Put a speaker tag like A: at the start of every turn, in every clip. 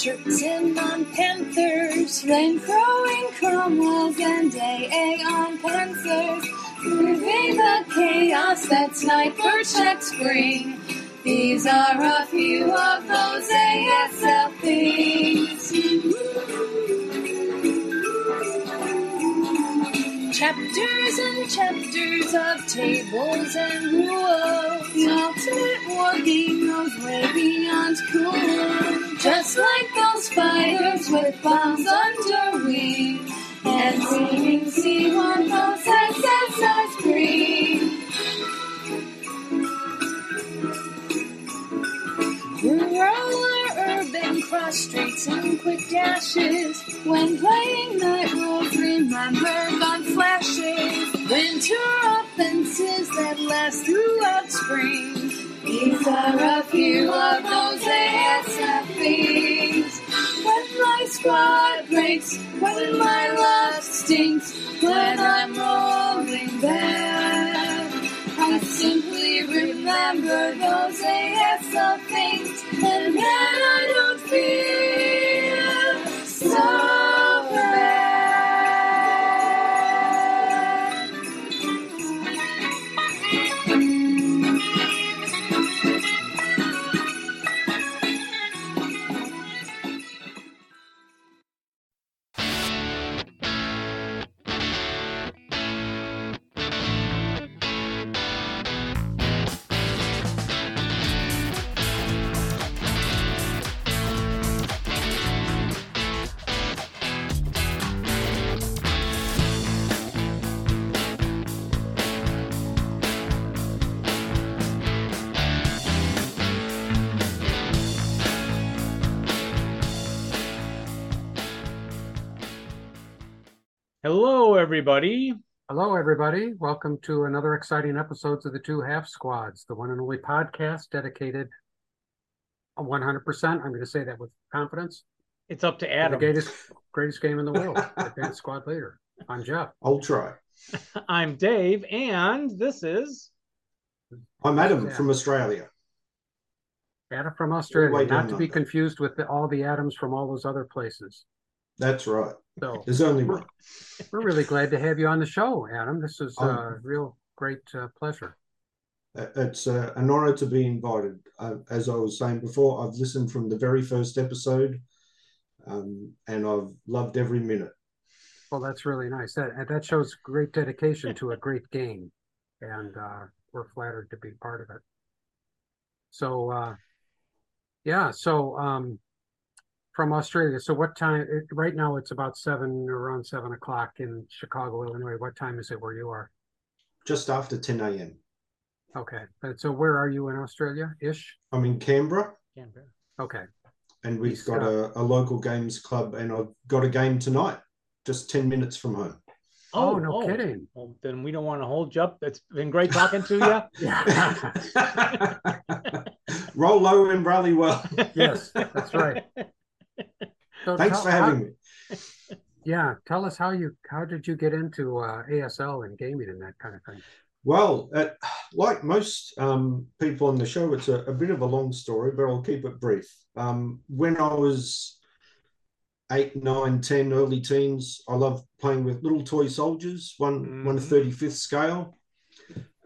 A: Shurtzen on Panthers, rain throwing Cromwells and AA on Panthers. Moving the chaos that's night for check spring. These are a few of those ASL things. Chapters and chapters of tables and rules. The ultimate war game cool. Just fighters with bombs under wing. And singing sea one those SSRs green. Rural or urban cross streets and quick dashes. When playing night rules, remember gun flashes. Winter offenses that last throughout spring. These are a few of those My breaks, when my love stinks, when I'm rolling back. I simply remember those ASL things, and then I
B: Hello, everybody.
C: Hello, everybody. Welcome to another exciting episodes of the Two Half Squads, the one and only podcast dedicated 100%. I'm going to say that with confidence.
B: It's up to
C: to
B: Adam.
C: The greatest, greatest game in the world, Advanced Squad Leader. I'm Jeff.
D: I'll try.
B: I'm Dave, and this is
D: I'm Adam
C: Yeah.
D: from Australia.
C: Adam from Australia,
D: down
C: not to be
D: under.
C: confused with the, all the Adams from all those other places.
D: That's right.
C: So
D: There's only one.
C: we're really glad to have you on the show, Adam. This is
D: Um,
C: a real great uh, pleasure.
D: Uh, It's uh, an honor to be invited. Uh, as I was saying before, I've listened from the very first episode, um, and I've loved every minute.
C: Well, that's really nice. That that shows great dedication to a great game, and uh, we're flattered to be part of it. So, uh, yeah. So, um, from Australia. So, what time? It, right now, it's about seven, around seven o'clock in Chicago, Illinois. What time is it where you are?
D: Just after 10 a.m.
C: Okay. And so, where are you in Australia? Ish.
D: I'm in Canberra, Canberra.
C: Okay.
D: and we've
C: East
D: got uh, a, a local games club, and I've got a game tonight, just 10 minutes from home.
C: Oh, oh no oh. kidding.
B: Well, then we don't want to hold you up. It's been great talking to you.
C: Yeah.
D: Roll low and rally well.
C: yes, that's right. So
D: Thanks for having me.
C: Yeah, tell us how you how did you get into uh, ASL and gaming and that kind of thing?
D: Well, uh, like most um, people on the show, it's a, a bit of a long story, but I'll keep it brief. Um, when I was eight, nine, ten, early teens, I loved playing with little toy soldiers, one one
B: Mhm.
D: thirty fifth scale,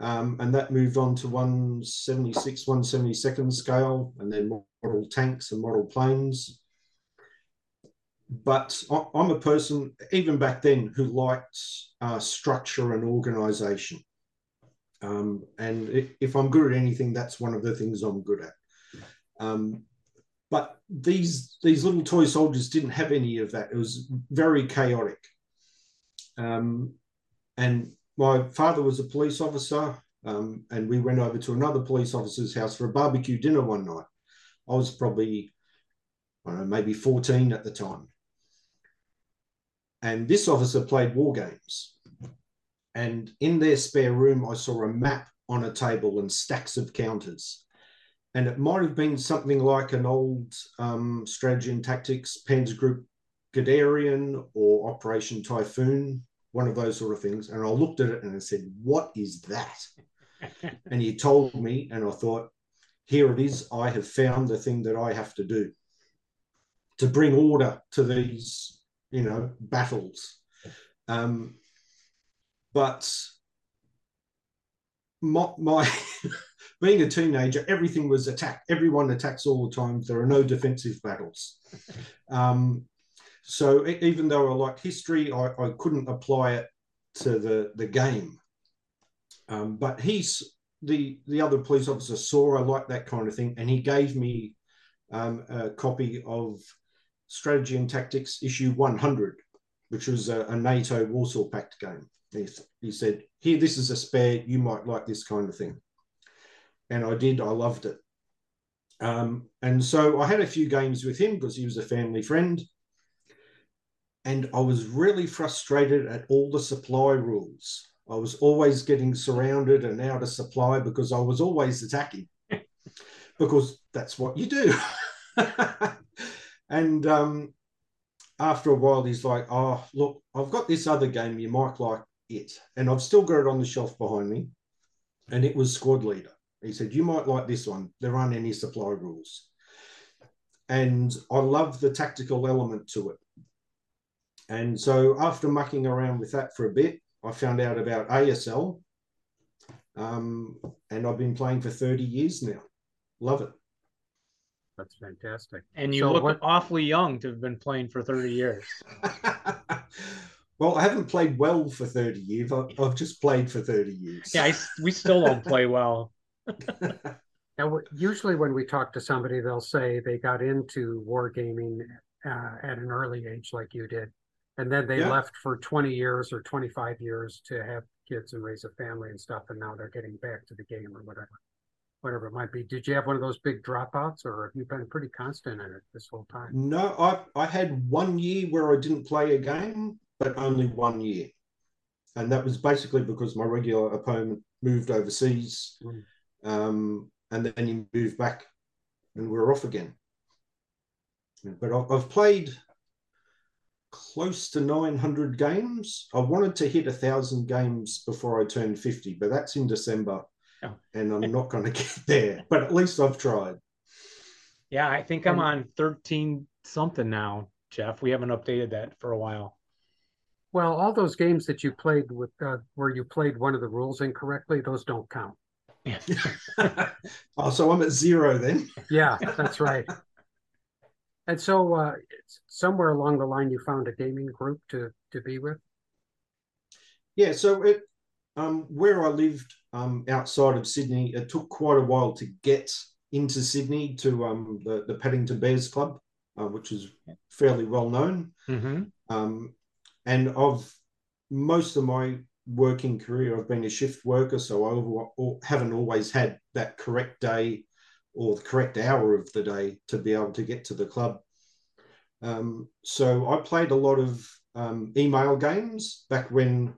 D: um, and that moved on to one seventy six, one seventy second scale, and then model tanks and model planes. But I'm a person, even back then, who liked uh, structure and organization. Um, and if I'm good at anything, that's one of the things I'm good at. Um, but these these little toy soldiers didn't have any of that. It was very chaotic. Um, and my father was a police officer, um, and we went over to another police officer's house for a barbecue dinner one night. I was probably, I don't know, maybe 14 at the time. And this officer played war games. And in their spare room, I saw a map on a table and stacks of counters. And it might have been something like an old um, strategy and tactics Panzer Group Guderian or Operation Typhoon, one of those sort of things. And I looked at it and I said, What is that? and he told me, and I thought, Here it is. I have found the thing that I have to do. to bring order to these, you know, battles. Um, but my, my being a teenager, everything was attacked. Everyone attacks all the time. There are no defensive battles. Um, so even though I like history, I, I couldn't apply it to the the game. Um, but he's the the other police officer saw I like that kind of thing, and he gave me um, a copy of Strategy and Tactics issue 100, which was a, a NATO Warsaw Pact game. He, he said, "Here, this is a spare. You might like this kind of thing," and I did. I loved it. Um, and so I had a few games with him because he was a family friend. And I was really frustrated at all the supply rules. I was always getting surrounded and out of supply because I was always attacking, because that's what you do. and um, after a while, he's like, "Oh, look, I've got this other game. You might like it." And I've still got it on the shelf behind me, and it was Squad Leader. He said, "You might like this one. There aren't any supply rules." And I love the tactical element to it. And so after mucking around with that for a bit, I found out about ASL. Um, and I've been playing for 30 years now. Love it.
C: That's fantastic.
B: And you
C: So
B: look
C: what-
B: awfully young to have been playing for 30 years.
D: well, I haven't played well for 30 years. I've, I've just played for 30 years.
B: Yeah, I s we still don't play well.
C: Now, usually when we talk to somebody, they'll say they got into wargaming uh, at an early age, like you did, and then they
D: Yeah.
C: left for 20 years or 25 years to have kids and raise a family and stuff, and now they're getting back to the game or whatever, whatever it might be. Did you have one of those big dropouts, or have you been pretty constant in it this whole time?
D: No, I, I had one year where I didn't play a game, but only one year. And that was basically because my regular opponent moved overseas.
C: Mm.
D: Um, and then he moved back and we're off again. But I- I've played close to 900 games. I wanted to hit a thousand games before I turned 50, but that's in December.
B: Oh.
D: And I'm not going to get there, but at least I've tried.
B: Yeah, I think I'm on 13 something now, Jeff. We haven't updated that for a while.
C: Well, all those games that you played with, uh, where you played one of the rules incorrectly, those don't count.
D: oh, so I'm at zero then.
C: Yeah, that's right. And so, uh, it's somewhere along the line, you found a gaming group to to be with.
D: Yeah, so it um, where I lived um, outside of Sydney, it took quite a while to get into Sydney to um, the the Paddington Bears Club, uh, which is fairly well known.
B: Mm-hmm.
D: Um, and I've most of my working career, I've been a shift worker, so I over, or haven't always had that correct day or the correct hour of the day to be able to get to the club. Um, so I played a lot of um, email games back when,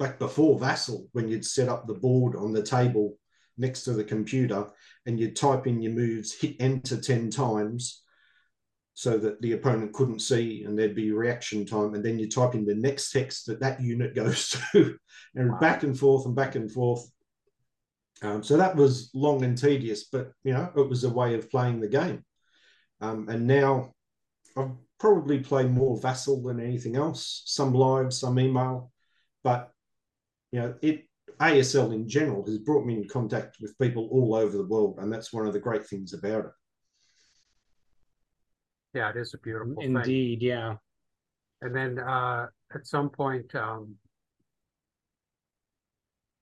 D: back before Vassal, when you'd set up the board on the table next to the computer and you'd type in your moves, hit enter 10 times so that the opponent couldn't see and there'd be reaction time. And then you type in the next text that that unit goes to and
C: Wow.
D: back and forth and back and forth. Um, so that was long and tedious, but you know, it was a way of playing the game. Um, and now I've probably played more Vassal than anything else, some live, some email, but you know, it ASL in general has brought me in contact with people all over the world, and that's one of the great things about it.
C: Yeah, it is a beautiful thing.
B: Indeed, yeah.
C: And then uh, at some point, um,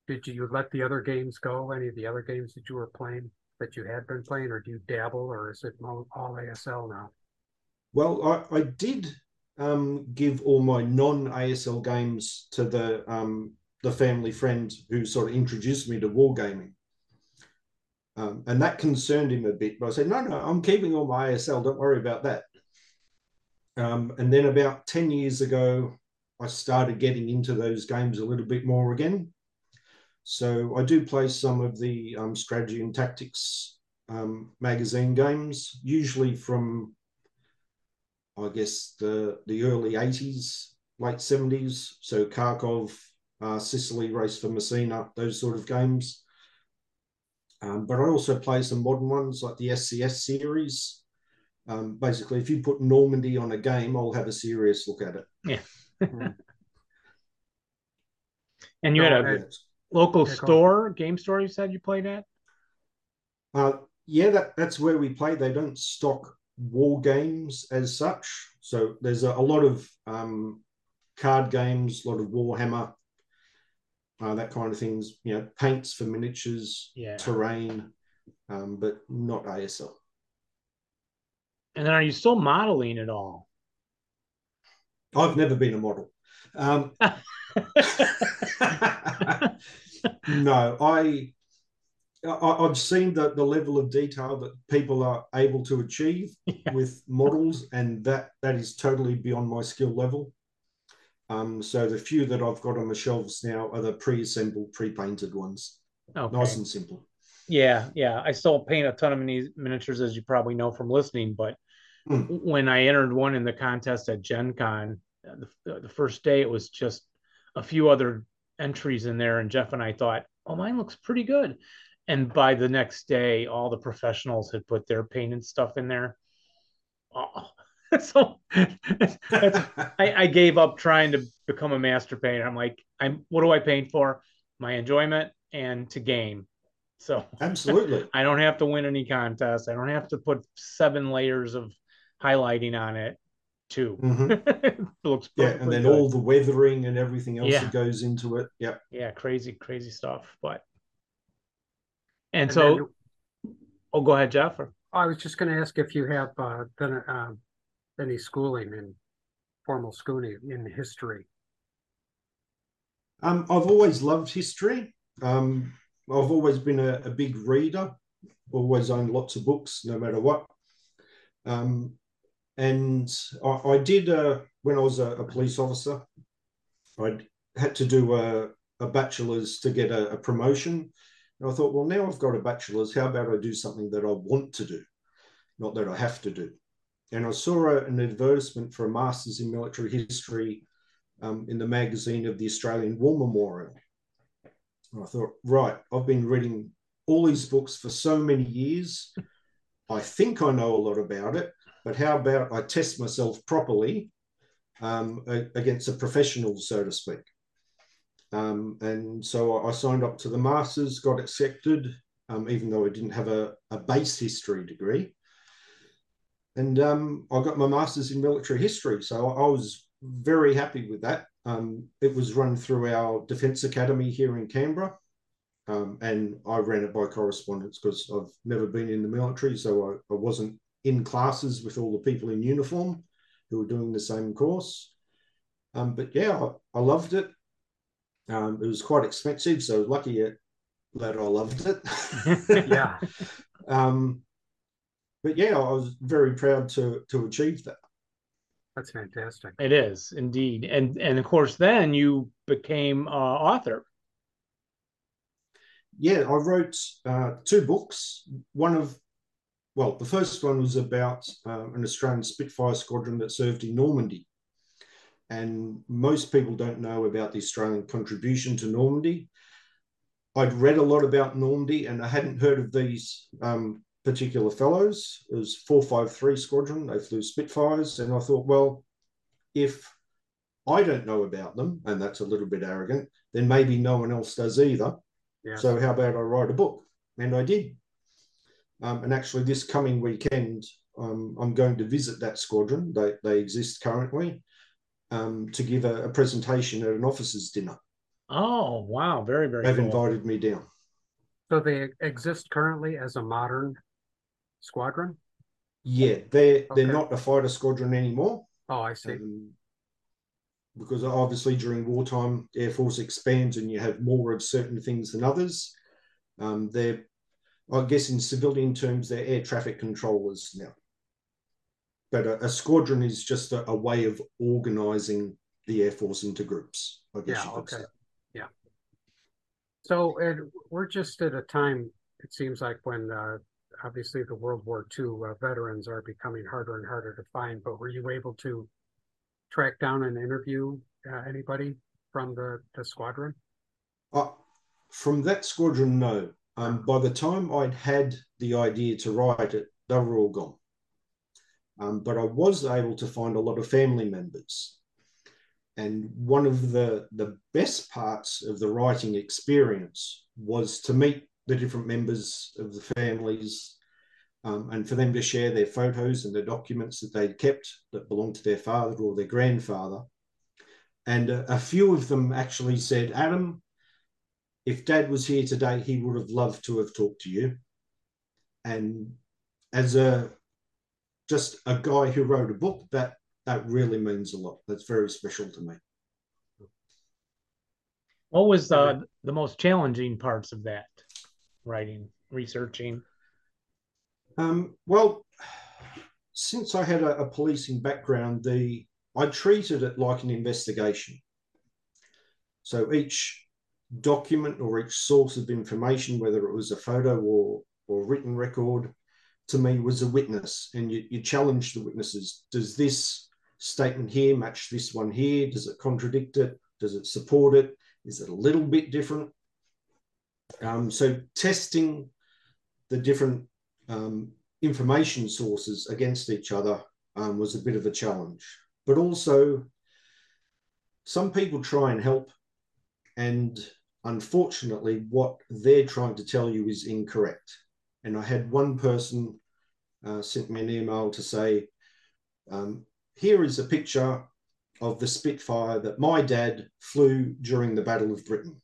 C: did you let the other games go? Any of the other games that you were playing that you had been playing, or do you dabble, or is it all ASL now?
D: Well, I, I did um, give all my non-ASL games to the um, the family friend who sort of introduced me to wargaming. Um, and that concerned him a bit, but I said, no, no, I'm keeping all my ASL. Don't worry about that. Um, and then about 10 years ago, I started getting into those games a little bit more again. So I do play some of the um, strategy and tactics um, magazine games, usually from I guess the the early 80s, late 70s. So Kharkov, uh, Sicily, Race for Messina, those sort of games. Um, but I also play some modern ones like the SCS series. Um, basically, if you put Normandy on a game, I'll have a serious look at it.
B: Yeah.
C: Hmm.
B: And you had a
C: and-
B: local
C: Yeah,
B: store, game store you said you played at?
D: Uh, yeah, that, that's where we play. They don't stock war games as such. So there's a, a lot of um, card games, a lot of Warhammer, uh, that kind of things. You know, paints for miniatures,
B: Yeah.
D: terrain, um, but not ASL.
B: And then are you still modeling at all?
D: I've never been a model. Um, no, I, I I've seen the the level of detail that people are able to achieve
B: Yeah.
D: with models, and that that is totally beyond my skill level. Um, so the few that I've got on the shelves now are the pre-assembled, pre-painted ones,
B: Okay.
D: nice and simple.
B: Yeah, yeah. I still paint a ton of mini miniatures, as you probably know from listening. But
D: Hmm.
B: when I entered one in the contest at Gen Con, uh, the, the first day, it was just a few other entries in there. And Jeff and I thought, oh, mine looks pretty good. And by the next day, all the professionals had put their painted stuff in there. Oh, so that's, I, I gave up trying to become a master painter. I'm like, I'm what do I paint for? My enjoyment and to game. So
D: Absolutely.
B: I don't have to win any contests. I don't have to put seven layers of highlighting on it. 2
D: Mhm.
B: it looks
D: Yeah, and then
B: good.
D: all the weathering and everything else
B: Yeah.
D: that goes into it. Yeah.
B: yeah, crazy, crazy stuff. But and,
C: And
B: so,
C: then-
B: oh, go ahead, Jeff. Or,
C: I was just going to ask if you have uh, done um, any schooling in formal schooling in history.
D: Um, I've always loved history. Um, I've always been a, a big reader, always owned lots of books, no matter what. Um, and I, I did, uh, when I was a, a police officer, I had to do a, a bachelor's to get a, a promotion. And I thought, well, now I've got a bachelor's, how about I do something that I want to do, not that I have to do? And I saw an advertisement for a master's in military history um, in the magazine of the Australian War Memorial. And I thought, right, I've been reading all these books for so many years. I think I know a lot about it, but how about I test myself properly um, against a professional, so to speak? Um, and so I signed up to the masters, got accepted, um, even though I didn't have a, a base history degree. And um, I got my master's in military history. So I was very happy with that. Um, it was run through our Defence Academy here in Canberra. Um, and I ran it by correspondence because I've never been in the military. So I, I wasn't in classes with all the people in uniform who were doing the same course. Um, but yeah, I, I loved it. Um, it was quite expensive, so lucky that I loved it.
C: Yeah.
D: But yeah, I was very proud to to achieve that.
C: That's fantastic.
B: it is indeed, and and of course, then you became uh, author.
D: Yeah, I wrote uh, two books. One of, well, the first one was about um, an Australian Spitfire squadron that served in Normandy. And most people don't know about the Australian contribution to Normandy. I'd read a lot about Normandy and I hadn't heard of these um, particular fellows. It was 453 Squadron, they flew Spitfires. And I thought, well, if I don't know about them, and that's a little bit arrogant, then maybe no one else does either.
C: Yes.
D: So how about I write a book? And I did. Um, and actually, this coming weekend, um, I'm going to visit that squadron. They, they exist currently um, to give a, a presentation at an officers' dinner.
B: Oh wow, very very.
D: They've
B: cool.
D: invited me down.
C: So they exist currently as a modern squadron?
D: Yeah, they're they're not a fighter squadron anymore.
C: Oh, I see.
D: Um, because obviously during wartime, Air Force expands and you have more of certain things than others. Um, they're, I guess, in civilian terms, they're air traffic controllers now. But a, a squadron is just a, a way of organizing the Air Force into groups. I guess
C: Yeah,
D: you could
C: okay.
D: say.
C: So, Ed, we're just at a time, it seems like, when uh, obviously the World War II uh, veterans are becoming harder and harder to find. But were you able to track down and interview uh, anybody from the, the squadron?
D: Uh, from that squadron, no. Um, by the time I'd had the idea to write it, they were all gone. um, but I was able to find a lot of family members. And one of the, the best parts of the writing experience was to meet the different members of the families um, and for them to share their photos and the documents that they'd kept that belonged to their father or their grandfather. And a, a few of them actually said, Adam, if dad was here today, he would have loved to have talked to you. And as a just a guy who wrote a book, that that really means a lot. That's very special to me.
B: What was uh, the most challenging parts of that writing, researching?
D: Um, well, since I had a, a, policing background, the I treated it like an investigation. So each document or each source of information, whether it was a photo or or written record, to me was a witness, and you, you challenge the witnesses. Does this statement here match this one here? Does it contradict it? Does it support it? Is it a little bit different? Um, so testing the different um, information sources against each other um, was a bit of a challenge. But also, some people try and help, and unfortunately, what they're trying to tell you is incorrect. And I had one person uh, sent me an email to say, um, here is a picture of the Spitfire that my dad flew during the Battle of Britain.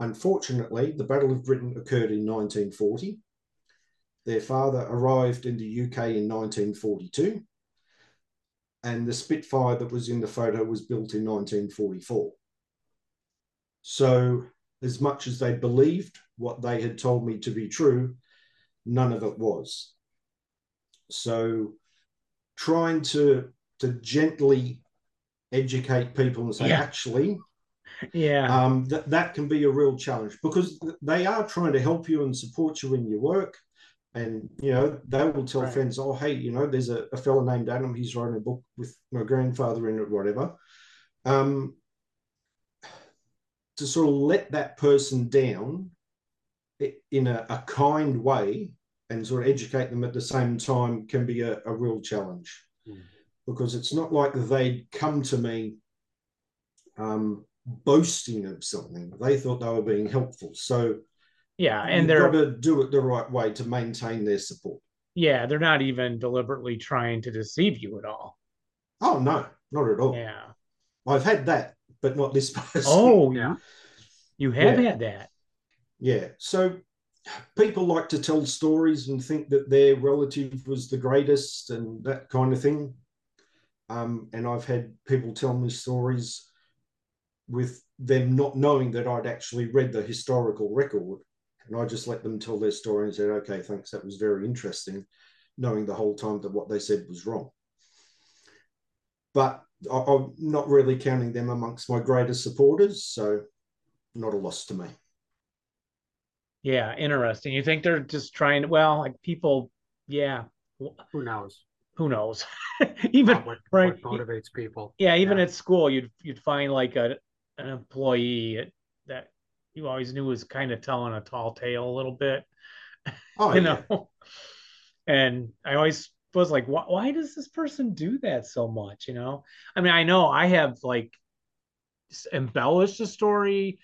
D: Unfortunately, the Battle of Britain occurred in 1940. Their father arrived in the UK in 1942, and the Spitfire that was in the photo was built in 1944. So, as much as they believed what they had told me to be true, none of it was. So, trying to to gently educate people and say, yeah. actually,
B: yeah,
D: um, that that can be a real challenge because they are trying to help you and support you in your work. And you know they will tell right. friends oh hey you know there's a, a fellow named adam. He's writing a book with my grandfather in it whatever. Um, to sort of let that person down in a, a, kind way and sort of educate them at the same time can be a, a real challenge. Mm. because it's not like they'd come to me um, boasting of something they thought they were being helpful so
B: yeah, and You've they're
D: got to do it the right way to maintain their support.
B: Yeah, they're not even deliberately trying to deceive you at all.
D: Oh no, not at all.
B: Yeah,
D: I've had that, but not this person.
B: Oh yeah, you have yeah. had that.
D: Yeah, so people like to tell stories and think that their relative was the greatest and that kind of thing. Um, and I've had people tell me stories with them not knowing that I'd actually read the historical record and I just let them tell their story and said, okay, thanks, that was very interesting, knowing the whole time that what they said was wrong. But I, I'm not really counting them amongst my greatest supporters, so not a loss to me.
B: Yeah, interesting. You think they're just trying well, like people, yeah.
C: Who knows?
B: Who knows? even
C: what,
B: right,
C: what motivates people.
B: Yeah, even yeah. at school, you'd you'd find like a an employee that you always knew was kind of telling a tall tale a little bit.
D: Oh,
B: you
D: yeah.
B: know. And I always was like, why, why does this person do that so much? You know, I mean, I know I have like embellished the story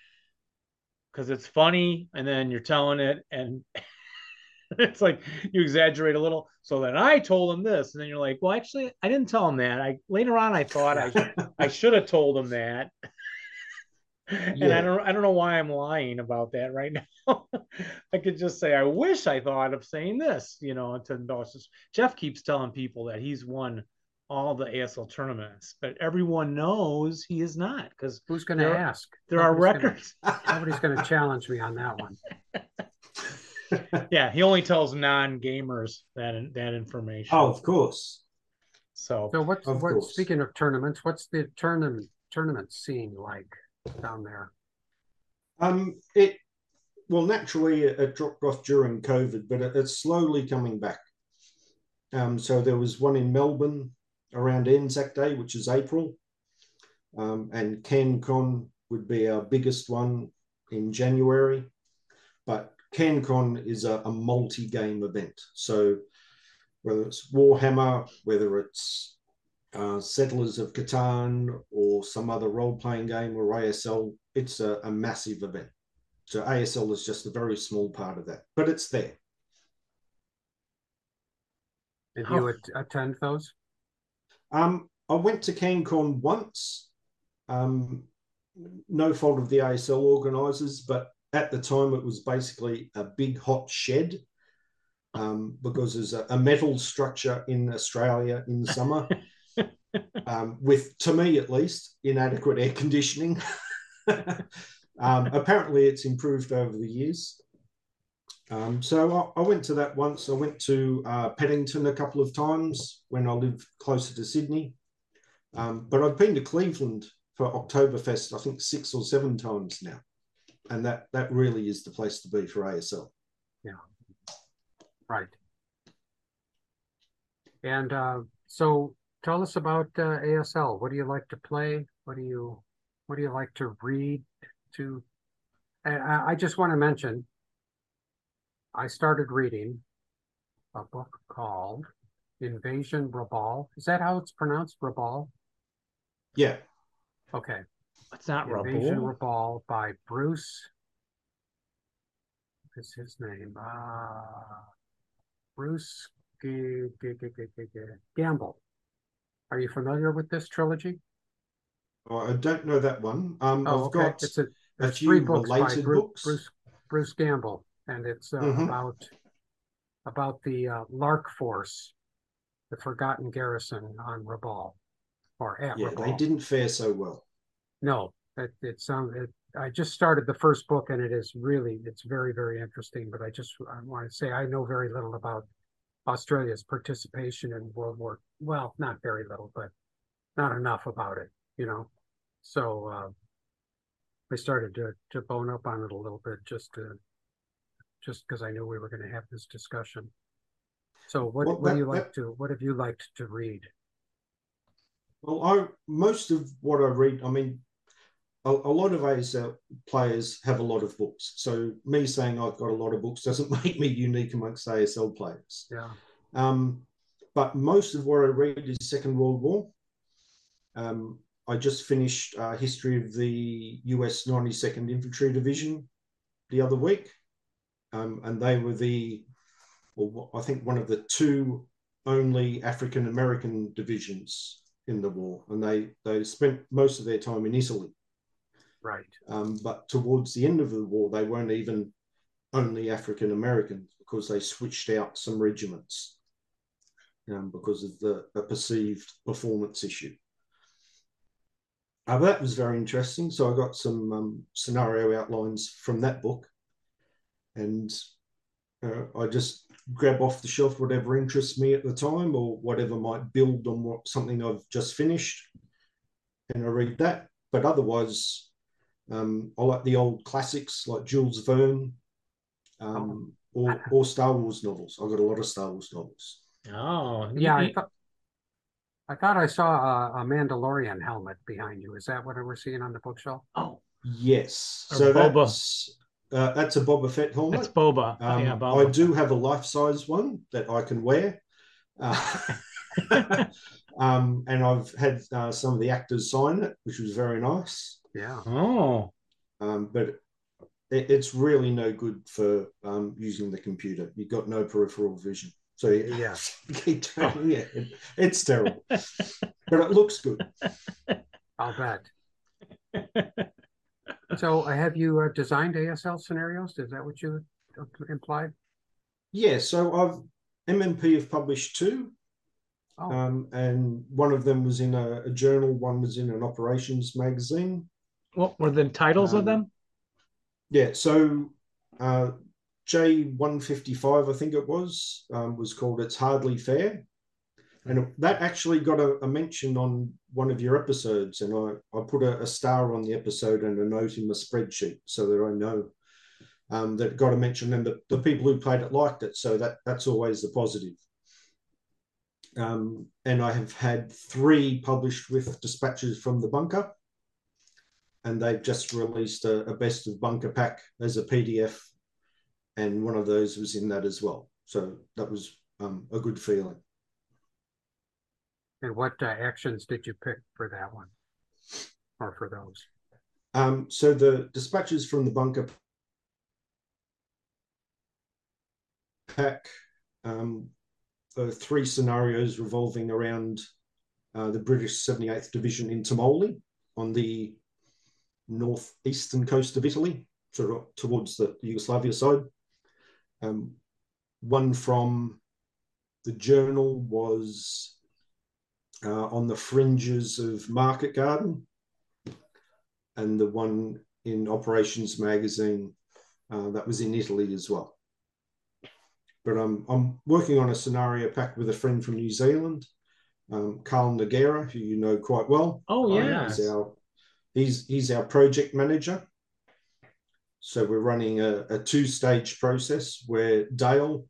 B: because it's funny, and then you're telling it, and it's like you exaggerate a little. So then I told him this, and then you're like, well, actually, I didn't tell him that. I later on I thought I I should have told him that and yeah. I don't I don't know why I'm lying about that right now. I could just say I wish I thought of saying this, you know, to endorse Jeff keeps telling people that he's won all the ASL tournaments, but everyone knows he is not because
C: who's going to ask?
B: There nobody's are records.
C: Gonna, nobody's going to challenge me on that one.
B: yeah, he only tells non-gamers that that information.
D: Oh, of course.
B: So,
C: so what's what? Speaking of tournaments, what's the tournament tournament scene like? Down there?
D: Um, it well naturally it dropped off during COVID, but it, it's slowly coming back. Um, so there was one in Melbourne around Anzac Day, which is April, um, and CanCon would be our biggest one in January. But CanCon is a, a multi-game event, so whether it's Warhammer, whether it's uh, Settlers of Catan or some other role playing game or ASL, it's a, a massive event. So ASL is just a very small part of that, but it's there.
C: And do you at- attend those?
D: Um, I went to CanCon once. Um, no fault of the ASL organisers, but at the time it was basically a big hot shed um, because there's a, a, metal structure in Australia in the summer um, with, to me at least, inadequate air conditioning. um, apparently, it's improved over the years. Um, so I, I, went to that once. I went to uh, Paddington a couple of times when I lived closer to Sydney. Um, but I've been to Cleveland for Oktoberfest, I think six or seven times now. And that, that really is the place to be for ASL.
C: Yeah. Right. And uh, so tell us about uh, ASL. What do you like to play? What do you what do you like to read to I, I just want to mention I started reading a book called Invasion Rabaul. Is that how it's pronounced? Rabaul?
D: Yeah.
C: Okay.
B: It's not
C: Invasion Rabaul. Rabaul by Bruce. What is his name? Uh, Bruce G- G- G- Gamble. Are you familiar with this trilogy?
D: Oh, I don't know that one. Um, oh, I've okay. got it's a, a few
C: three books
D: by
C: Bruce, Bruce, Bruce Gamble and it's uh, mm-hmm. about about the uh, Lark Force, the Forgotten Garrison on Rabaul, or at
D: yeah,
C: Rabaul.
D: they didn't fare so well.
C: No, it, it sounds. It, I just started the first book, and it is really it's very very interesting. But I just I want to say I know very little about Australia's participation in World War. Well, not very little, but not enough about it. You know, so uh, I started to to bone up on it a little bit just to just because I knew we were going to have this discussion. So what, well, what that, do you like that, to, what have you liked to read?
D: Well, I, most of what I read, I mean, a, a, lot of ASL players have a lot of books. So me saying I've got a lot of books doesn't make me unique amongst ASL players.
C: Yeah.
D: Um, but most of what I read is Second World War. Um, I just finished uh, history of the US 92nd Infantry Division the other week um, and they were the, well, I think one of the two only African American divisions in the war, and they they spent most of their time in Italy.
C: Right.
D: Um, but towards the end of the war, they weren't even only African Americans because they switched out some regiments um, because of the a perceived performance issue. That was very interesting. So I got some um, scenario outlines from that book and uh, I just grab off the shelf whatever interests me at the time or whatever might build on what something I've just finished, and I read that. But otherwise, um, I like the old classics like Jules Verne, um, or or Star Wars novels. I've got a lot of Star Wars novels.
B: Oh,
C: yeah. I, th- I thought I saw a, a, Mandalorian helmet behind you. Is that what we're seeing on the bookshelf?
B: Oh,
D: yes.
B: Or so Boba.
D: that's uh, that's a Boba Fett helmet.
B: That's Boba.
D: Um,
B: yeah, Boba.
D: I do have a life size one that I can wear. Uh, um, and I've had uh, some of the actors sign it, which was very nice.
C: Yeah.
B: Oh.
D: Um, but it, it's really no good for um, using the computer. You've got no peripheral vision. So
C: yeah,
D: keep telling yeah, it, it's terrible, but it looks good.
C: I'll bet. So uh, have you uh, designed ASL scenarios? Is that what you implied?
D: Yeah, so I've MMP have published two. Oh. Um, and one of them was in a, a, journal, one was in an operations magazine.
B: What were the titles um, of them?
D: Yeah, so uh, J155, I think it was, um, was called It's Hardly Fair. And that actually got a, a, mention on one of your episodes. And I, I put a, a, star on the episode and a note in the spreadsheet so that I know um, that got a mention and the, the people who played it liked it. So that that's always the positive. Um, and I have had three published with dispatches from the bunker. And they've just released a, a best of bunker pack as a PDF. And one of those was in that as well. So that was um, a good feeling.
C: And what uh, actions did you pick for that one, or for those?
D: Um, so the dispatches from the bunker pack, um, three scenarios revolving around uh, the British 78th Division in Termoli on the northeastern coast of Italy, sort of towards the Yugoslavia side. Um, one from the journal was uh, on the fringes of Market Garden, and the one in Operations Magazine uh, that was in Italy as well. But I'm I'm working on a scenario pack with a friend from New Zealand, um, Carl Nagera, who you know quite well.
B: Oh
D: Um,
B: yeah.
D: he's our he's he's our project manager. So we're running a, a two-stage process where Dale,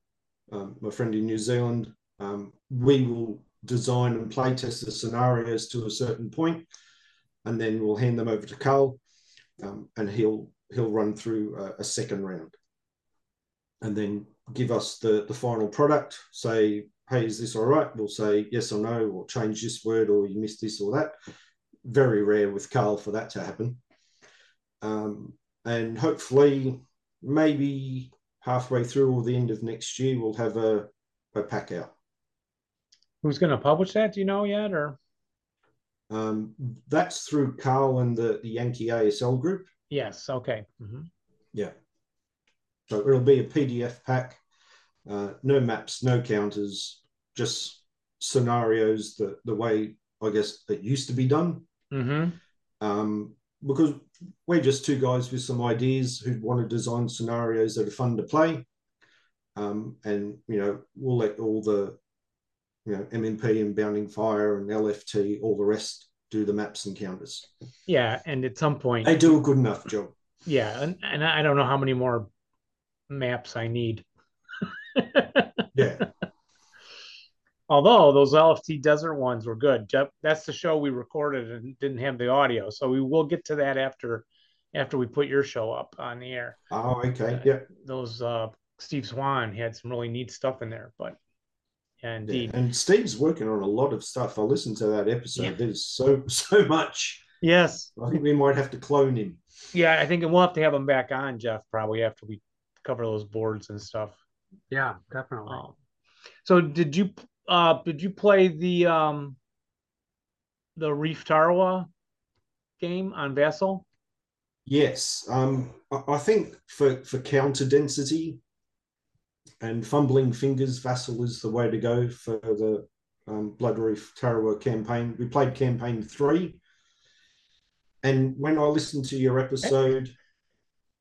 D: um, my friend in New Zealand, um, we will design and play test the scenarios to a certain point, and then we'll hand them over to Carl, um, and he'll he'll run through a, a second round, and then give us the the final product. Say, hey, is this all right? We'll say yes or no, or change this word, or you missed this or that. Very rare with Carl for that to happen. Um, and hopefully, maybe halfway through or the end of next year, we'll have a, a pack out.
B: Who's going to publish that? Do you know yet, or
D: Um, that's through Carl and the, the Yankee ASL group.
B: yes? Okay. Mhm.
D: Yeah. So it'll be a PDF pack, uh, no maps, no counters, just scenarios the, the way I guess it used to be done.
B: Mhm.
D: Um, because we're just two guys with some ideas who want to design scenarios that are fun to play. Um, and you know, we'll let all the you know MMP and Bounding Fire and LFT, all the rest do the maps and counters.
B: Yeah, and at some point,
D: They do a good enough job.
B: yeah, and, and I don't know how many more maps I need.
D: Yeah.
B: Although those LFT desert ones were good. Jeff, that's the show we recorded and didn't have the audio, so we will get to that after after we put your show up on the air.
D: Oh, okay. Yeah.
B: Those uh Steve Swan had some really neat stuff in there, but yeah,
D: Yeah,
B: indeed.
D: and Steve's working on a lot of stuff. I listened to that episode.
B: Yeah.
D: There's so so much.
B: Yes.
D: I think we might have to clone him.
B: Yeah, I think we'll have to have him back on, Jeff, probably after we cover those boards and stuff.
C: Yeah, definitely.
B: Um, so did you uh did you play the um the Reef Tarawa game on Vassal?
D: Yes, um, I, think for for counter density and fumbling fingers, Vassal is the way to go for the um, Blood Reef Tarawa campaign. We played campaign three, and when I listened to your episode,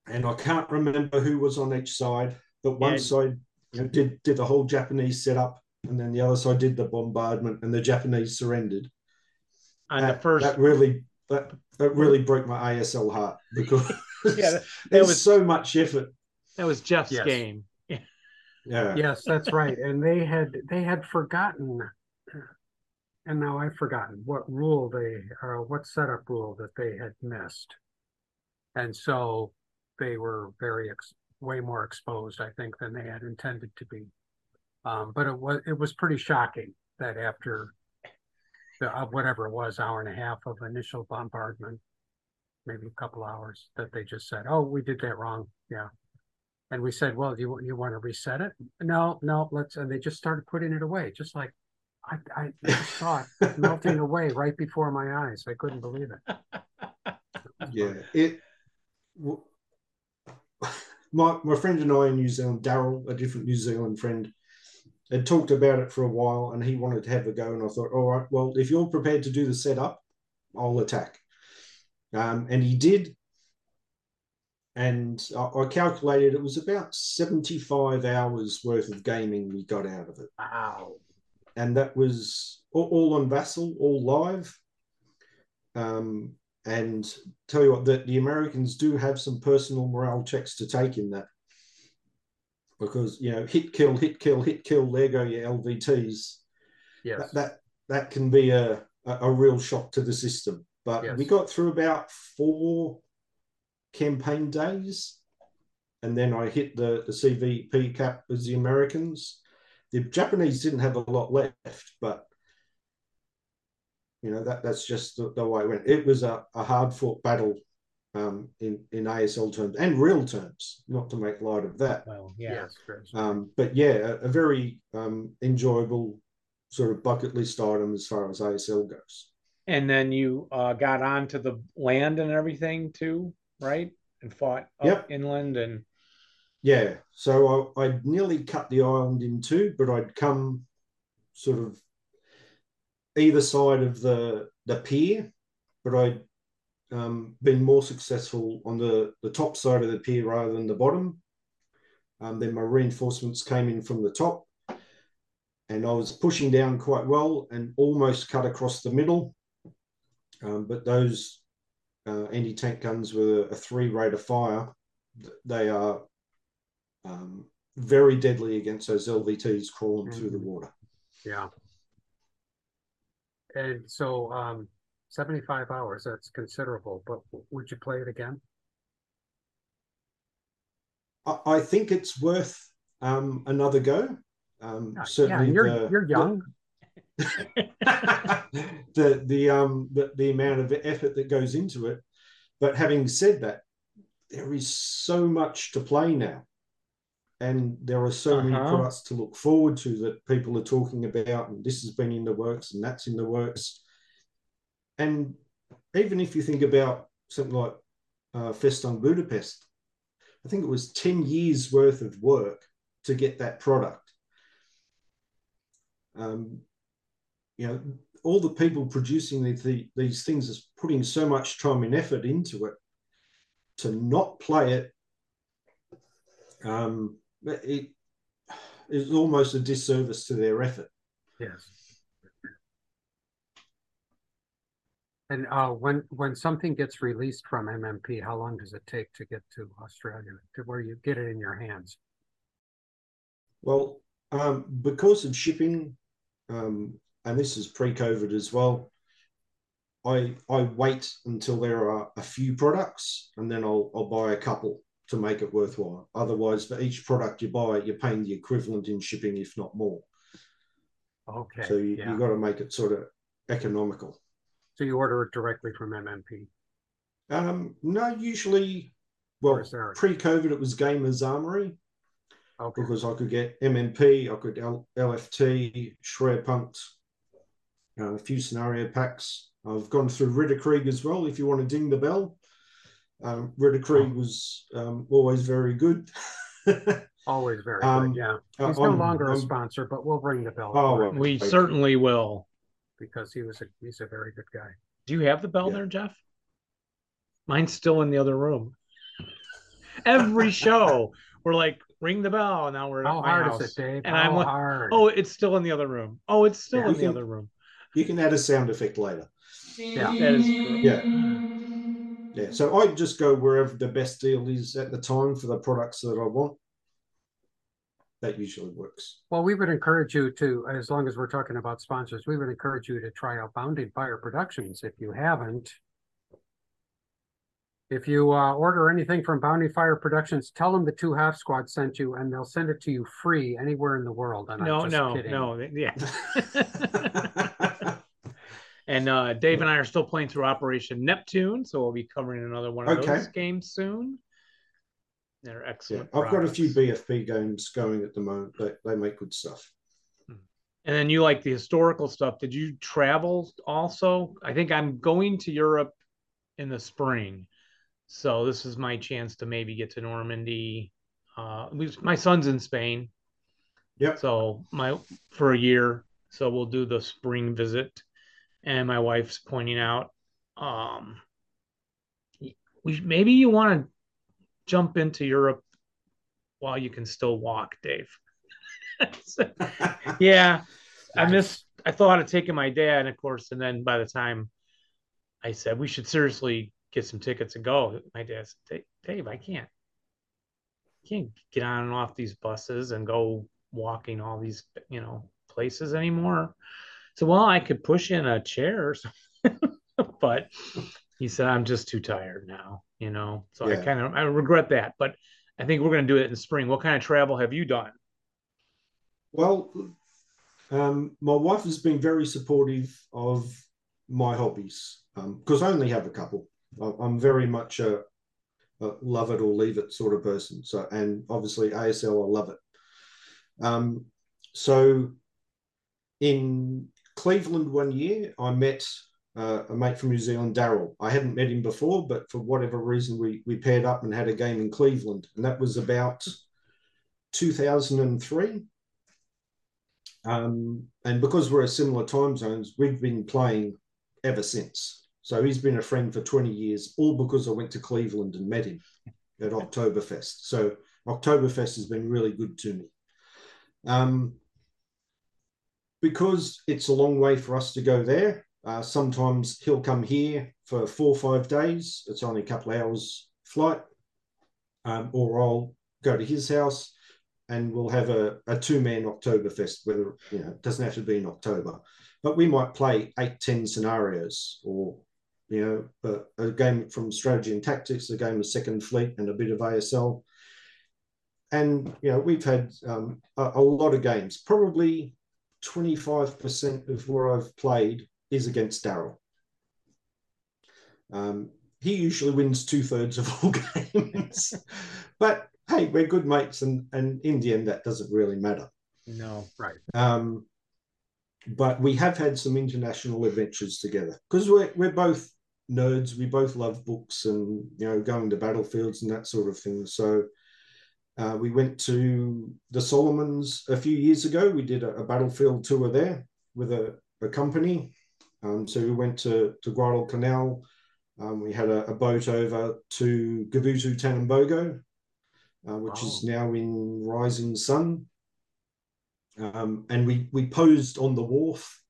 D: and I can't remember who was on each side, but one
B: Yeah.
D: side you know, did did the whole Japanese setup, and then the other side did the bombardment, and the Japanese surrendered.
B: On the
D: that,
B: first
D: that really that that really broke my ASL heart because
B: Yeah, that-
D: there's
B: was-
D: so much effort.
B: that was Jeff's
C: Yes.
B: game.
D: Yeah.
C: Yes, that's right. And they had they had forgotten, and now I've forgotten what rule they or what setup rule that they had missed, and so they were very ex- way more exposed, I think, than they had intended to be. Um, but it was it was pretty shocking that after the uh, whatever it was hour and a half of initial bombardment, maybe a couple hours, that they just said, "Oh, we did that wrong." Yeah. And we said, well, do you you want to reset it? No, no, let's. And they just started putting it away, just like I I just saw it melting away right before my eyes. I couldn't believe it.
D: Yeah. It w- my my friend and I in New Zealand, Daryl, a different New Zealand friend, had talked about it for a while and he wanted to have a go. And I thought, all right, well, if you're prepared to do the setup, I'll attack. Um, and he did. And I, I calculated it was about 75 hours worth of gaming we got out of it.
C: Wow.
D: and that was all, all on Vassal, all live. Um, and tell you what, that the Americans do have some personal morale checks to take in that, because you know, hit kill, hit kill, hit kill. There go your LVTs.
C: Yes.
D: That that, that can be a, a a real shock to the system. But
C: Yes.
D: we got through about four campaign days, and then I hit the the CVP cap as the Americans. the Japanese didn't have a lot left, but you know that that's just the, the way it went. It was a, a hard fought battle um, in in ASL terms and real terms, not to make light of that.
B: Well, yeah.
C: Yes,
D: Um, but yeah, a, a very um, enjoyable sort of bucket list item as far as ASL goes.
B: And then you uh, got onto the land and everything too, right? And fought up
D: Yep.
B: inland and
D: Yeah, so I, I'd nearly cut the island in two, but I'd come sort of either side of the the pier, but I'd um, been more successful on the the top side of the pier rather than the bottom. Um, then my reinforcements came in from the top, and I was pushing down quite well and almost cut across the middle. Um, but those uh, anti tank guns with a, three rate of fire, they are um, very deadly against those LVTs crawling through the
C: Mhm.
D: water.
C: Yeah. And so, um, seventy-five hours, that's considerable, but would you play it again?
D: I, I think it's worth um, another go. Um,
C: Yeah,
D: certainly,
C: and you're,
D: the,
C: you're young.
D: the the um the, the amount of effort that goes into it. But having said that, there is so much to play now, and there are so many
B: Uh-huh.
D: products to look forward to that people are talking about, and this has been in the works, and that's in the works. And even if you think about something like uh, Festung Budapest, I think it was 10 years worth of work to get that product. Um, you know, all the people producing the, the, these things is putting so much time and effort into it to not play it. Um, it is almost a disservice to their effort.
C: Yes. And uh, when when something gets released from MMP, how long does it take to get to Australia to where you get it in your hands?
D: Well, um, because of shipping, um, and this is pre-COVID as well, I I wait until there are a few products, and then I'll I'll buy a couple to make it worthwhile. Otherwise, for each product you buy, you're paying the equivalent in shipping, if not more.
C: Okay.
D: so you,
C: yeah.
D: you got to make it sort of economical.
C: So you order it directly from MMP.
D: Um, no, usually, well,
C: Or is there-
D: pre-COVID it was Gamers Armory
C: Okay.
D: because I could get MMP, I could L- LFT, Schwerpunkt, uh, a few scenario packs. I've gone through Ritterkrieg as well. If you want to ding the bell, um, Ritterkrieg was um, always very good.
C: Always very
D: Um,
C: good. Yeah.
D: uh,
C: He's no
D: I'm-
C: longer a
D: I'm-
C: sponsor, but we'll ring the bell
D: Oh, well.
B: we
D: Thank
B: certainly will.
C: Because he was a he's a very good guy.
B: Do you have the bell
D: Yeah.
B: there, Jeff? Mine's still in the other room. Every show, we're like, ring the bell. and Now we're
C: How
B: at my
C: hard
B: house.
C: is it, Dave?
B: And
C: How
B: I'm like,
C: hard?
B: Oh, it's still in the other room. Oh, it's still
C: Yeah.
B: in the
D: can-
B: other room.
D: you can add a sound effect later.
C: Yeah.
B: That is true.
D: Yeah. Yeah. So I just go wherever the best deal is at the time for the products that I want. That usually works.
C: Well, we would encourage you to, as long as we're talking about sponsors, we would encourage you to try out Bounding Fire Productions if you haven't. If you uh, order anything from Bounding Fire Productions, tell them the Two Half Squad sent you, and they'll send it to you free anywhere in the world. And
B: No,
C: I'm just
B: no,
C: kidding.
B: no. Yeah. and uh, Dave and I are still playing through Operation Neptune, so we'll be covering another one of
D: Okay.
B: those games soon. They're excellent. Yeah.
D: I've got a few. BFP games going at the moment. They, they make good stuff.
B: And then you like the historical stuff. Did you travel also? I think I'm going to Europe in the spring. So this is my chance to maybe get to Normandy. Uh, my son's in Spain.
D: Yep.
B: So my for a year. So we'll do the spring visit. And my wife's pointing out, um, we maybe you want to jump into Europe while you can still walk, Dave. So- yeah, I
C: Nice.
B: missed. I thought of taking my dad, of course, and then by the time I said we should seriously get some tickets and go, my dad said, "Dave, I can't, I can't get on and off these buses and go walking all these, you know, places anymore." So, well, I could push in a chair, or something. but he said, "I'm just too tired now," you know. So I kind of I regret that, but I think we're going to do it in spring. What kind of travel have you done?
D: Well, um, my wife has been very supportive of my hobbies Um, because um, I only have a couple. I'm very much a, a, love it or leave it sort of person. So, and obviously ASL, I love it. Um, so, in Cleveland one year, I met uh, a mate from New Zealand, Daryl. I hadn't met him before, but for whatever reason, we we paired up and had a game in Cleveland, and that was about 2003. Um, and because we're a similar time zones, we've been playing ever since. So he's been a friend for 20 years, all because I went to Cleveland and met him at Oktoberfest. So Oktoberfest has been really good to me. Um, because it's a long way for us to go there, uh, sometimes he'll come here for four or five days. It's only a couple of hours flight. Um, or I'll go to his house and we'll have a, a two-man Oktoberfest, whether, you know, it doesn't have to be in October. But we might play eight, ten scenarios or, you know, a, a game from strategy and tactics, a game of second fleet and a bit of ASL. And, you know, we've had um, a, a lot of games. Probably 25% of where I've played is against Daryl. Um, he usually wins two thirds of all games, but hey, we're good mates, and and in the end, that doesn't really matter.
B: No,
C: right.
D: Um, but we have had some international adventures together because we're we're both nerds. We both love books and you know going to battlefields and that sort of thing. So. Uh, we went to the Solomons a few years ago. We did a, a battlefield tour there with a, a company. Um, so we went to, to Guadalcanal. Um, we had a, a, boat over to Gavutu Tanambogo, uh, which oh. is now in Rising Sun. Um, and we, we posed on the wharf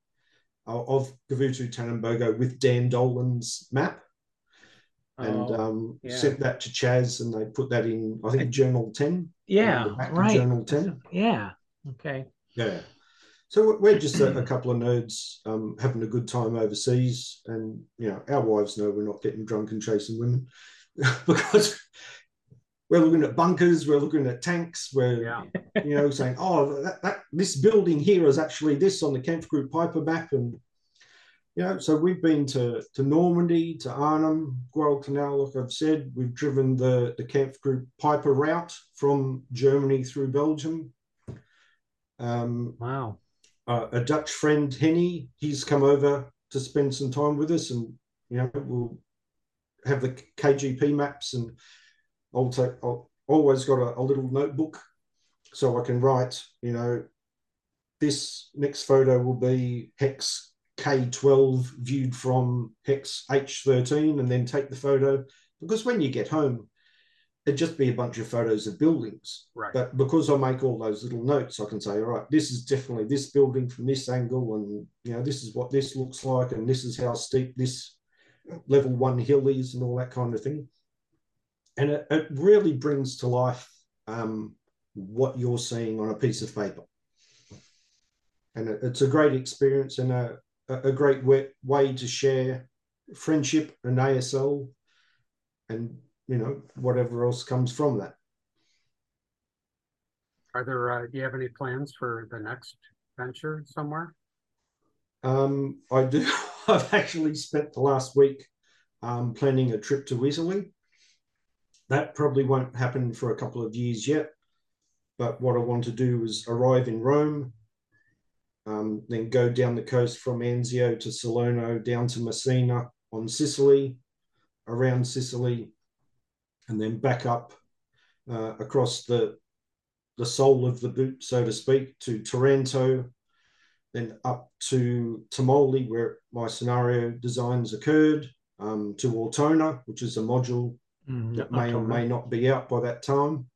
D: uh, of Gavutu Tanambogo with Dan Dolan's map and oh, um, yeah. sent that to Chaz, and they put that in, I think, Journal 10.
B: Yeah, right.
D: Journal 10.
B: Yeah. Okay.
D: Yeah. So we're just a, a couple of nerds um, having a good time overseas, and you know, our wives know we're not getting drunk and chasing women because we're looking at bunkers, we're looking at tanks, we're yeah. you know saying, oh, that, that, this building here is actually this on the Kampfgruppe Peiper map, and you know, so we've been to to Normandy, to Arnhem, Guadalcanal, like I've said, we've driven the the group Peiper route from Germany through Belgium.
B: Um, wow.
D: Uh, a Dutch friend, Henny, he's come over to spend some time with us, and you know, we'll have the KGP maps and I'll take I'll always got a, a little notebook so I can write, you know, this next photo will be hex K12 viewed from hex H13 and then take the photo. Because when you get home, it'd just be a bunch of photos of buildings.
C: Right.
D: But because I make all those little notes, I can say, all right, this is definitely this building from this angle, and you know, this is what this looks like, and this is how steep this level one hill is, and all that kind of thing and it, it really brings to life um, what you're seeing on a piece of paper. And it, it's a great experience and a, a great way, way to share friendship and ASL and, you know, whatever else comes from that.
C: Are there, uh, do you have any plans for the next venture somewhere?
D: Um, I do. I've actually spent the last week um, planning a trip to Italy. That probably won't happen for a couple of years yet. But what I want to do is arrive in Rome, um, then go down the coast from Anzio to Salerno, down to Messina on Sicily, around Sicily, and then back up uh, across the the sole of the boot, so to speak, to Taranto, then up to Termoli, where my scenario designs occurred, um, to Ortona, which is a module mm, that may or may not be out by that time.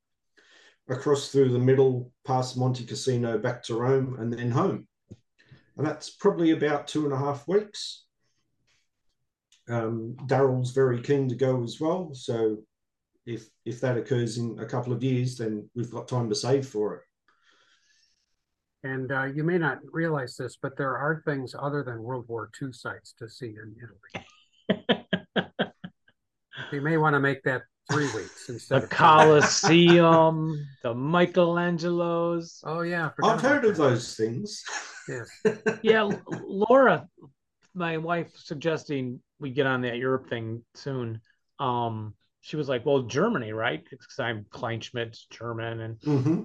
D: Across through the middle, past Monte Cassino, back to Rome, and then home. And that's probably about two and a half weeks. Um, Daryl's very keen to go as well. So if if that occurs in a couple of years, then we've got time to save for it.
C: And uh, you may not realize this, but there are things other than World War II sites to see in Italy. you may want to make that three weeks instead
B: the
C: of two.
B: Colosseum, the Michelangelos.
C: Oh yeah, I forgot
D: I've heard
C: about
D: of
C: that.
D: those things.
C: Yes.
B: Yeah, Laura, my wife, suggesting we get on that Europe thing soon. Um, she was like, "Well, Germany, right? Because I'm Kleinschmidt's German and
D: hmm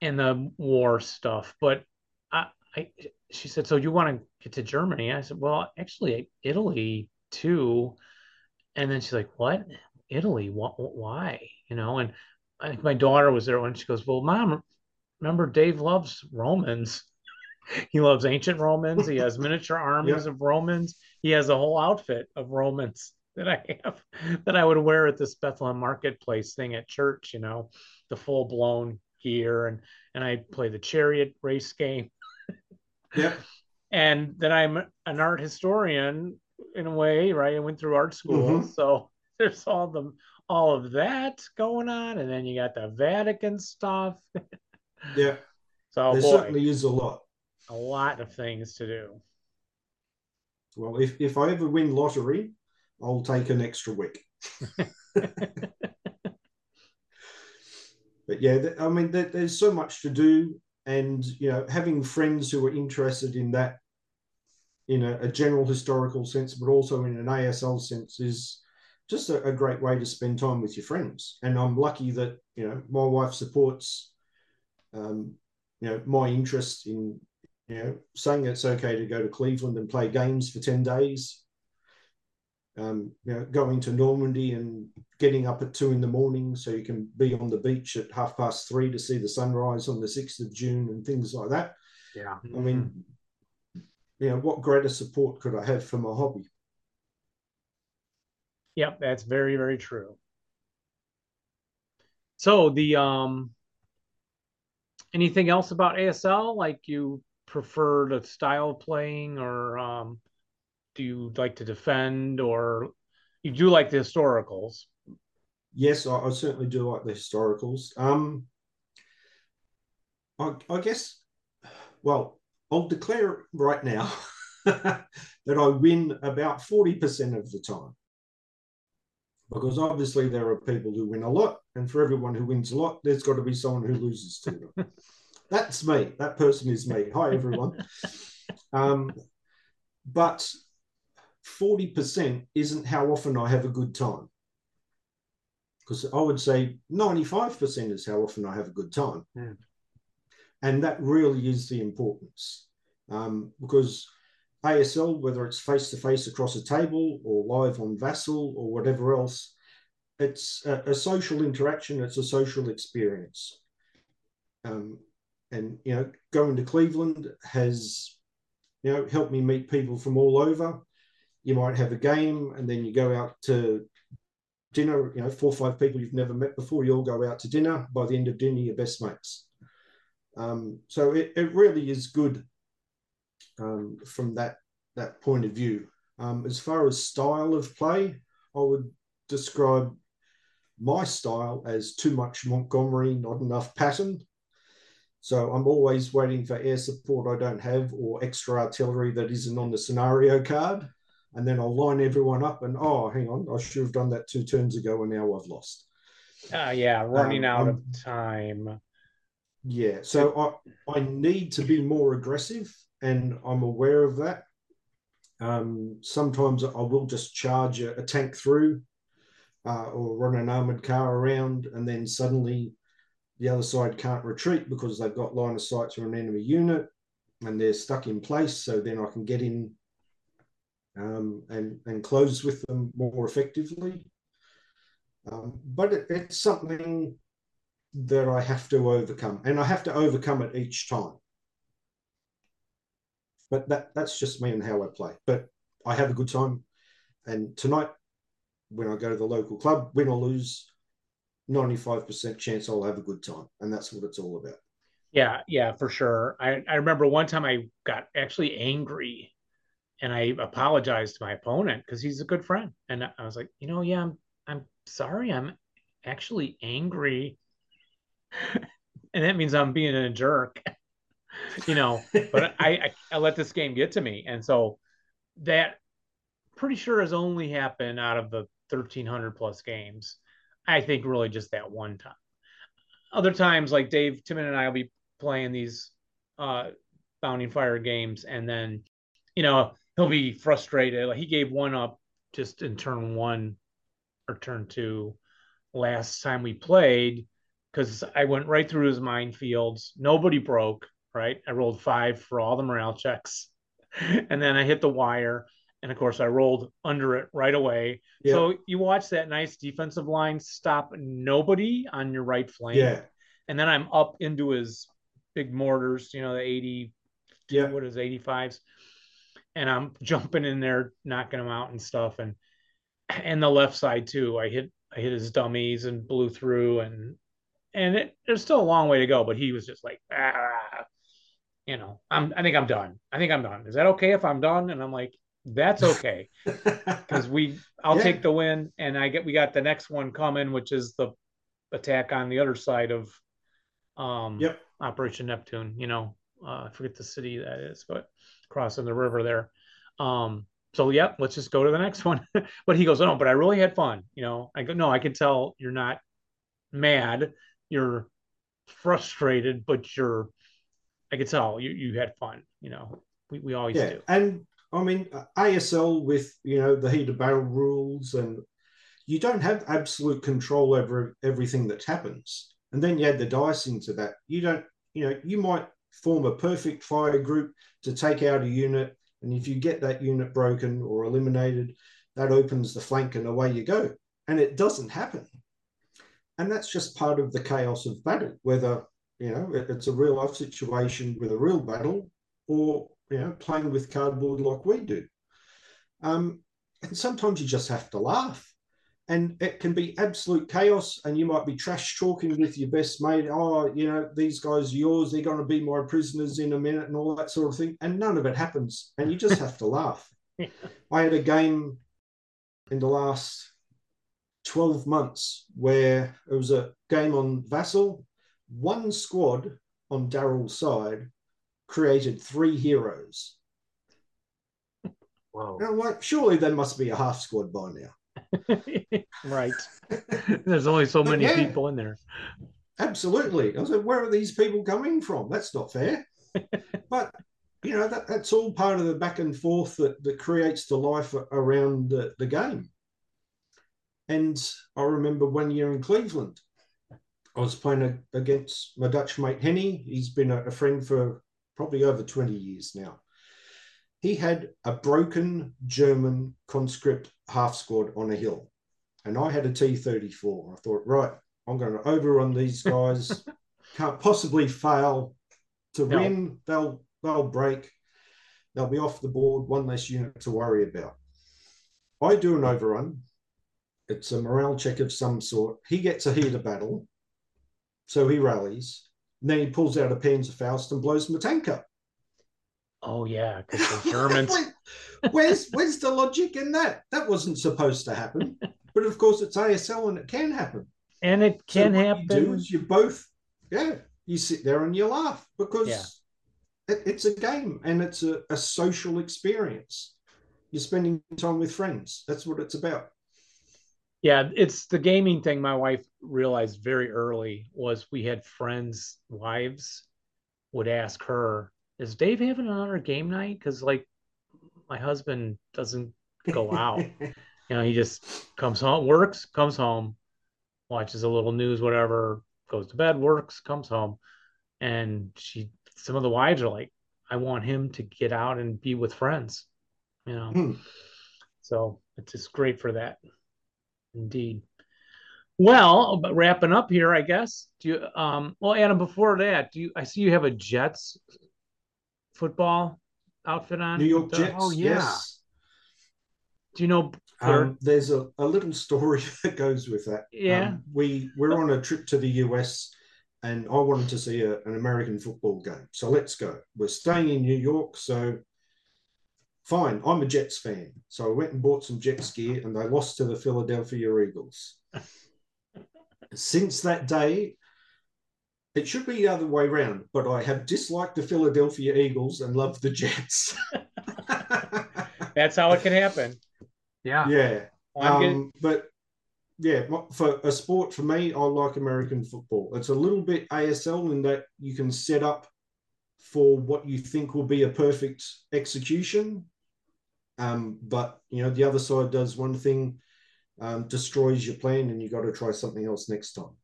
B: and the war stuff." But I, I, she said, "So you want to get to Germany?" I said, "Well, actually, Italy too." And then she's like, "What? Italy? What? Why? You know?" And I think my daughter was there when she goes, "Well, mom, remember Dave loves Romans." He loves ancient Romans. He has miniature armies of Romans. He has a whole outfit of Romans that I have that I would wear at this Bethlehem marketplace thing at church, you know, the full blown gear and and I play the chariot race game.
D: yeah.
B: And then I'm an art historian in a way, right? I went through art school.
D: Mhm.
B: So there's all the all of that going on. And then you got the Vatican stuff.
D: Yeah.
B: So
D: there
B: boy,
D: certainly is a lot.
B: a lot of things to do.
D: Well, if, if I ever win lottery, I'll take an extra week. but yeah, I mean, there's so much to do, and you know, having friends who are interested in that, in a, a general historical sense, but also in an ASL sense, is just a, a great way to spend time with your friends. And I'm lucky that you know my wife supports, um, you know, my interest in you know saying it's okay to go to Cleveland and play games for ten days. Um, you know, going to Normandy and getting up at two in the morning so you can be on the beach at half past three to see the sunrise on the 6th of June and things like that.
C: Yeah.
D: I mean, you know, what greater support could I have for my hobby?
B: Yep, that's very, very true. So the um anything else about ASL? Like you prefer the style of playing or um do you like to defend or you do like the historicals?
D: Yes, I, I certainly do like the historicals. Um, I, I guess, well, I'll declare right now that I win about 40% of the time. Because obviously there are people who win a lot, and for everyone who wins a lot, there's got to be someone who loses to them. That's me. That person is me. Hi, everyone. Um, but 40% isn't how often I have a good time. Because I would say 95% is how often I have a good time.
C: Hmm.
D: And that really is the importance. Um, because ASL, whether it's face to face across a table or live on Vassal or whatever else, it's a, a social interaction, it's a social experience. Um, and, you know, going to Cleveland has, you know, helped me meet people from all over you might have a game and then you go out to dinner you know four or five people you've never met before you all go out to dinner. By the end of dinner you're best mates. Um, so it, it really is good um, from that that point of view. Um, as far as style of play i would describe my style as too much montgomery not enough Patton. So i'm always waiting for air support i don't have or extra artillery that isn't on the scenario card and then I'll line everyone up and oh, hang on, I should have done that two turns ago and now I've lost.
B: Uh, yeah, running
D: Um,
B: out
D: um,
B: of time.
D: Yeah, so I I need to be more aggressive, and I'm aware of that. Um, sometimes I will just charge a, a tank through, uh, or run an armored car around, and then suddenly the other side can't retreat because they've got line of sight to an enemy unit, and they're stuck in place. So then I can get in um, and and close with them more effectively. Um, but it, it's something that I have to overcome, and I have to overcome it each time. But that that's just me and how I play. But I have a good time, and tonight, when I go to the local club, win or lose, ninety five percent chance I'll have a good time, and that's what it's all about.
B: Yeah, yeah, for sure. I, I remember one time I got actually angry and I apologized to my opponent because he's a good friend. And I was like, you know, yeah, I'm I'm sorry, I'm actually angry. and that means I'm being a jerk. you know, but I, I I let this game get to me. And so that pretty sure has only happened out of the 1300 plus games. I think really just that one time. Other times, like Dave Timon and I will be playing these uh Bounding Fire games, and then you know he'll be frustrated. Like he gave one up just in turn one or turn two last time we played because I went right through his minefields. Nobody broke, right? I rolled five for all the morale checks. And then I hit the wire. And of course, I rolled under it right away.
D: Yeah.
B: So you watch that nice defensive line stop nobody on your right flank.
D: Yeah.
B: And then I'm up into his big mortars, you know, the 80,
D: Yeah.
B: what is 85s. And I'm jumping in there, knocking them out and stuff. And and the left side too. I hit I hit his dummies and blew through and and it, there's still a long way to go, but he was just like, ah, you know, I'm I think I'm done. I think I'm done. Is that okay if I'm done? And I'm like, that's okay. Because we I'll
D: Yeah.
B: take the win and I get we got the next one coming, which is the attack on the other side of um
D: Yep.
B: Operation Neptune, you know. Uh, I forget the city that is, but crossing the river there. Um, so yep, let's just go to the next one. but he goes, oh, but I really had fun. You know, I go, no, I can tell you're not mad, you're frustrated, but you're, I could tell you you had fun. You know, we, we always
D: yeah.
B: do.
D: And I mean, ASL with, you know, the heat of battle rules, and you don't have absolute control over everything that happens. And then you add the dice into that. You don't, you know, you might form a perfect fire group to take out a unit. And if you get that unit broken or eliminated, that opens the flank and away you go. And it doesn't happen. And that's just part of the chaos of battle, whether, you know, it's a real life situation with a real battle or, you know, playing with cardboard like we do. Um, and sometimes you just have to laugh. And it can be absolute chaos, and you might be trash talking with your best mate. Oh, you know, these guys are yours, they're going to be my prisoners in a minute, and all that sort of thing. And none of it happens. And you just have to laugh. I had a game in the last 12 months where it was a game on Vassal. One squad on Daryl's side created three heroes.
C: Whoa.
D: And I'm like, surely there must be a half squad by now.
B: right. There's only so
D: But
B: many
D: yeah.
B: people in there.
D: Absolutely. I said, where are these people coming from? That's not fair. but you know, that, that's all part of the back and forth that, that creates the life around the, the game. And I remember one year in Cleveland, I was playing a, against my Dutch mate Henny. He's been a, a friend for probably over 20 years now. He had a broken German conscript half squad on a hill, and I had a T 34. I thought, right, I'm going to overrun these guys. Can't possibly fail to
B: No.
D: win. They'll they'll break. They'll be off the board. One less unit to worry about. I do an overrun. It's a morale check of some sort. He gets a heat of battle, so he rallies. And then he pulls out a Panzerfaust and blows my tank up.
B: Oh yeah, because the Germans.
D: Where- where's where's the logic in that? That wasn't supposed to happen. But of course, it's ASL and it can happen.
B: and it
D: So
B: can
D: what
B: happen.
D: You do is you both, yeah, you sit there and you laugh because
B: Yeah.
D: it, it's a game and it's a, a social experience. You're spending time with friends. That's what it's about.
B: Yeah, it's the gaming thing my wife realized very early was we had friends' wives would ask her, Is Dave having another game night? Because like my husband doesn't go out. you know, he just comes home, works, comes home, watches a little news, whatever, goes to bed, works, comes home. And she some of the wives are like, I want him to get out and be with friends, you know.
D: Hmm.
B: So it's just great for that. Indeed. Well, but wrapping up here, I guess. Do you um well Adam, before that, do you I see you have a Jets football outfit on?
D: New York
B: the-
D: Jets.
C: Oh, yeah.
D: Yes.
B: Do you know
D: Um, there's a, a little story that goes with that.
B: Yeah.
D: Um, we we're on a trip to the US and I wanted to see a, an American football game. So let's go. We're staying in New York, so fine. I'm a Jets fan. So I went and bought some Jets gear and they lost to the Philadelphia Eagles. Since that day, it should be the other way around, but I have disliked the Philadelphia Eagles and loved the Jets.
B: that's how it can happen.
C: Yeah.
D: yeah.
B: Well, getting-
D: Um, but yeah, for a sport for me, I like American football. It's a little bit ASL in that you can set up for what you think will be a perfect execution. Um, but you know, the other side does one thing, um, destroys your plan, and you got to try something else next time.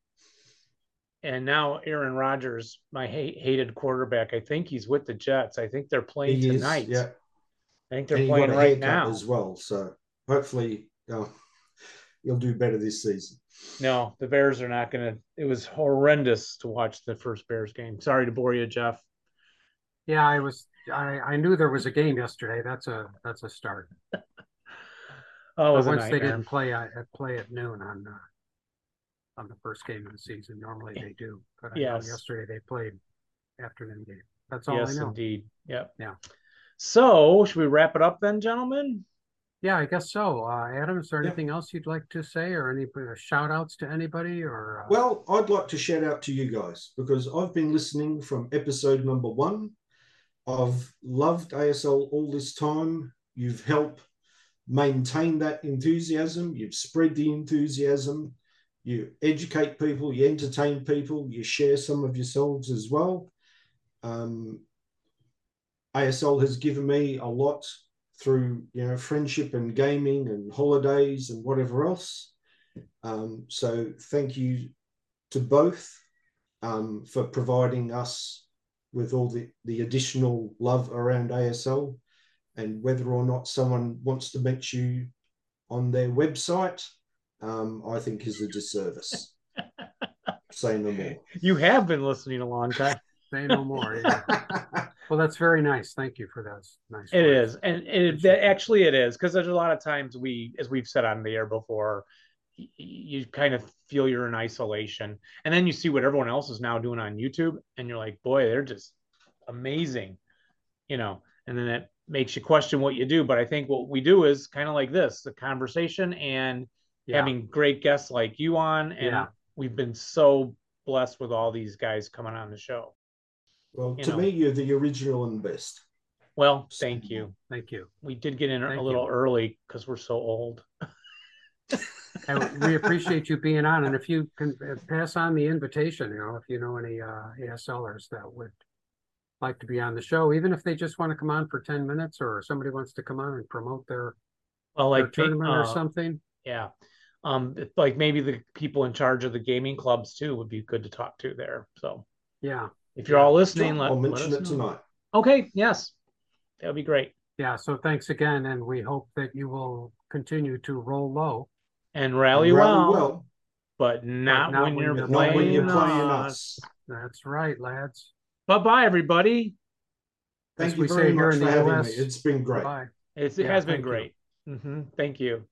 B: And now Aaron Rodgers, my hate, hated quarterback, I think he's with the Jets. I think they're playing
D: He is,
B: tonight.
D: yeah,
B: I think they're
D: and
B: playing right now.
D: as well. So hopefully, uh, you'll do better this season.
B: No, the Bears are not going to. It was horrendous to watch the first Bears game. Sorry to bore you, Jeff.
C: Yeah, I was. I, I knew there was a game yesterday. That's a that's a start.
B: Oh, it
C: But
B: was a
C: once they
B: nightmare.
C: didn't play at at- play at noon on uh, on the first game of the season. Normally they do, but I
B: Yes.
C: know yesterday they played afternoon game. That's all
B: Yes,
C: I know.
B: indeed. Yep.
C: Yeah.
B: So, should we wrap it up then, gentlemen?
C: Yeah, I guess so. Uh, Adam, is there
D: Yeah.
C: anything else you'd like to say, or any uh, shout outs to anybody, or uh,
D: Well, I'd like to shout out to you guys because I've been listening from episode number one. I've loved ASL all this time. You've helped maintain that enthusiasm. You've spread the enthusiasm. You educate people. You entertain people. You share some of yourselves as well. Um, ASL has given me a lot through you know friendship and gaming and holidays and whatever else. Um, so thank you to both um, for providing us with all the, the additional love around ASL and whether or not someone wants to meet you on their website, um, I think is a disservice. Say no more.
B: You have been listening a long time.
C: say no more? Yeah. well, that's very nice. Thank you for those nice.
B: It
C: words.
B: is, and it, that actually it is because there's a lot of times we, as we've said on the air before, y- you kind of feel you're in isolation, and then you see what everyone else is now doing on YouTube, and you're like, boy, they're just amazing, you know. And then that makes you question what you do. But I think what we do is kind of like this: the conversation and
C: Yeah.
B: having great guests like you on, and
C: Yeah.
B: we've been so blessed with all these guys coming on the show.
D: well,
B: You
D: to
B: know.
D: me, you're the original and best.
B: Well, thank you.
C: Thank you.
B: We did get in
C: Thank
B: a
C: you.
B: little early because we're so old.
C: And we appreciate you being on. And if you can uh, pass on the invitation, you know, if you know any uh, ASLers that would like to be on the show, even if they just want to come on for 10 minutes or somebody wants to come on and promote their,
B: Well,
C: their
B: like
C: tournament
B: uh,
C: or something.
B: Yeah. Um, like maybe the people in charge of the gaming clubs too would be good to talk to there. So
C: Yeah.
B: if you're all listening, let,
D: I'll
B: let
D: mention
B: us
D: it
B: know.
D: tonight.
B: Okay. Yes. That would be great.
C: Yeah. So thanks again. And we hope that you will continue to roll low.
B: And rally,
D: Rally
B: well, but not,
C: not
B: when,
C: when
B: you're
C: you're
D: not when
B: playing,
D: you're playing
B: us.
D: us.
C: That's right, lads.
B: Bye bye, everybody.
D: Thank
C: As
D: you
C: we
D: very
C: say here
D: much
C: in
D: for
C: the
D: having
C: US,
D: me. It's been great.
C: Bye.
B: It's, it
C: Yeah,
B: has been
C: thank you.
B: great. hmm Thank you.